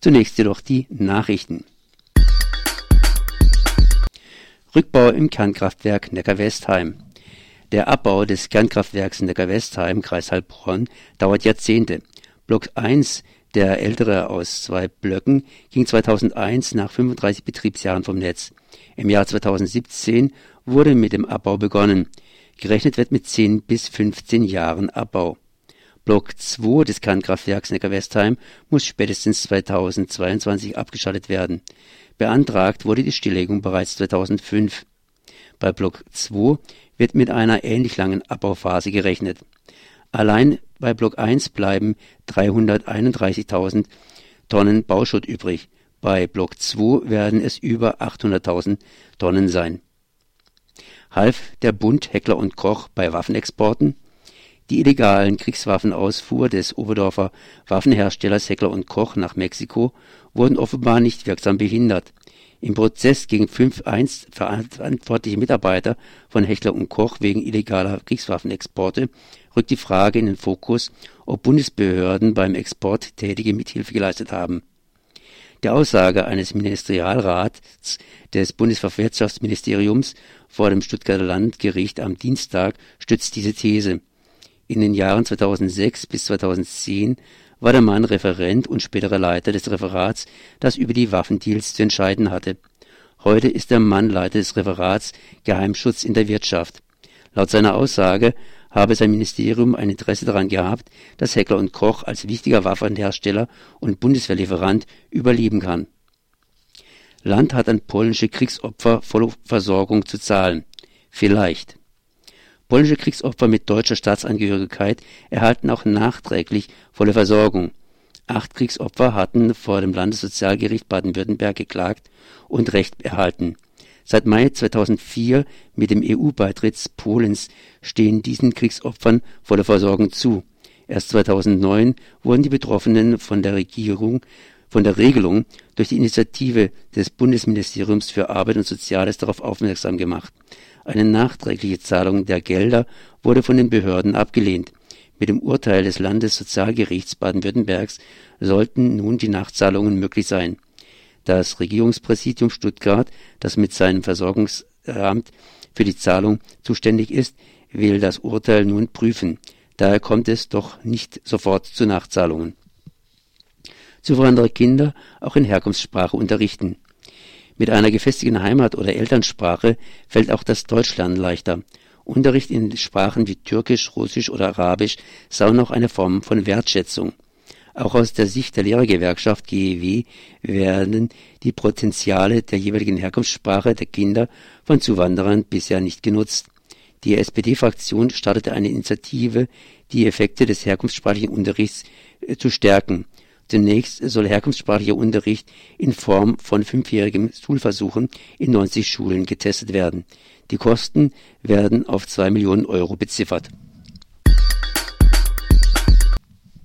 Zunächst jedoch die Nachrichten. Rückbau im Kernkraftwerk Neckar-Westheim. Der Abbau des Kernkraftwerks Neckar-Westheim, Kreis Heilbronn, dauert Jahrzehnte. Block 1, der ältere aus zwei Blöcken, ging 2001 nach 35 Betriebsjahren vom Netz. Im Jahr 2017 wurde mit dem Abbau begonnen. Gerechnet wird mit 10 bis 15 Jahren Abbau. Block 2 des Kernkraftwerks Neckar-Westheim muss spätestens 2022 abgeschaltet werden. Beantragt wurde die Stilllegung bereits 2005. Bei Block 2 wird mit einer ähnlich langen Abbauphase gerechnet. Allein bei Block 1 bleiben 331.000 Tonnen Bauschutt übrig. Bei Block 2 werden es über 800.000 Tonnen sein. Half der Bund Heckler und Koch bei Waffenexporten? Die illegalen Kriegswaffenausfuhr des Oberdorfer Waffenherstellers Heckler und Koch nach Mexiko wurden offenbar nicht wirksam behindert. Im Prozess gegen fünf einst verantwortliche Mitarbeiter von Hechtler und Koch wegen illegaler Kriegswaffenexporte rückt die Frage in den Fokus, ob Bundesbehörden beim Export tätige Mithilfe geleistet haben. Der Aussage eines Ministerialrats des Bundeswirtschaftsministeriums vor dem Stuttgarter Landgericht am Dienstag stützt diese These. In den Jahren 2006 bis 2010 war der Mann Referent und späterer Leiter des Referats, das über die Waffendeals zu entscheiden hatte. Heute ist der Mann Leiter des Referats Geheimschutz in der Wirtschaft. Laut seiner Aussage habe sein Ministerium ein Interesse daran gehabt, dass Heckler und Koch als wichtiger Waffenhersteller und Bundeswehrlieferant überleben kann. Land hat an polnische Kriegsopfer volle Versorgung zu zahlen. Vielleicht. Polnische Kriegsopfer mit deutscher Staatsangehörigkeit erhalten auch nachträglich volle Versorgung. Acht Kriegsopfer hatten vor dem Landessozialgericht Baden-Württemberg geklagt und Recht erhalten. Seit Mai 2004 mit dem EU-Beitritt Polens stehen diesen Kriegsopfern volle Versorgung zu. Erst 2009 wurden die Betroffenen von der Regierung von der Regelung durch die Initiative des Bundesministeriums für Arbeit und Soziales darauf aufmerksam gemacht. Eine nachträgliche Zahlung der Gelder wurde von den Behörden abgelehnt. Mit dem Urteil des Landessozialgerichts Baden-Württembergs sollten nun die Nachzahlungen möglich sein. Das Regierungspräsidium Stuttgart, das mit seinem Versorgungsamt für die Zahlung zuständig ist, will das Urteil nun prüfen. Daher kommt es doch nicht sofort zu Nachzahlungen. Souveränere Kinder auch in Herkunftssprache unterrichten. Mit einer gefestigten Heimat- oder Elternsprache fällt auch das Deutschlernen leichter. Unterricht in Sprachen wie Türkisch, Russisch oder Arabisch sei noch eine Form von Wertschätzung. Auch aus der Sicht der Lehrergewerkschaft GEW werden die Potenziale der jeweiligen Herkunftssprache der Kinder von Zuwanderern bisher nicht genutzt. Die SPD-Fraktion startete eine Initiative, die Effekte des herkunftssprachlichen Unterrichts äh, zu stärken. Zunächst soll herkunftssprachlicher Unterricht in Form von fünfjährigen Schulversuchen in 90 Schulen getestet werden. Die Kosten werden auf zwei Millionen Euro beziffert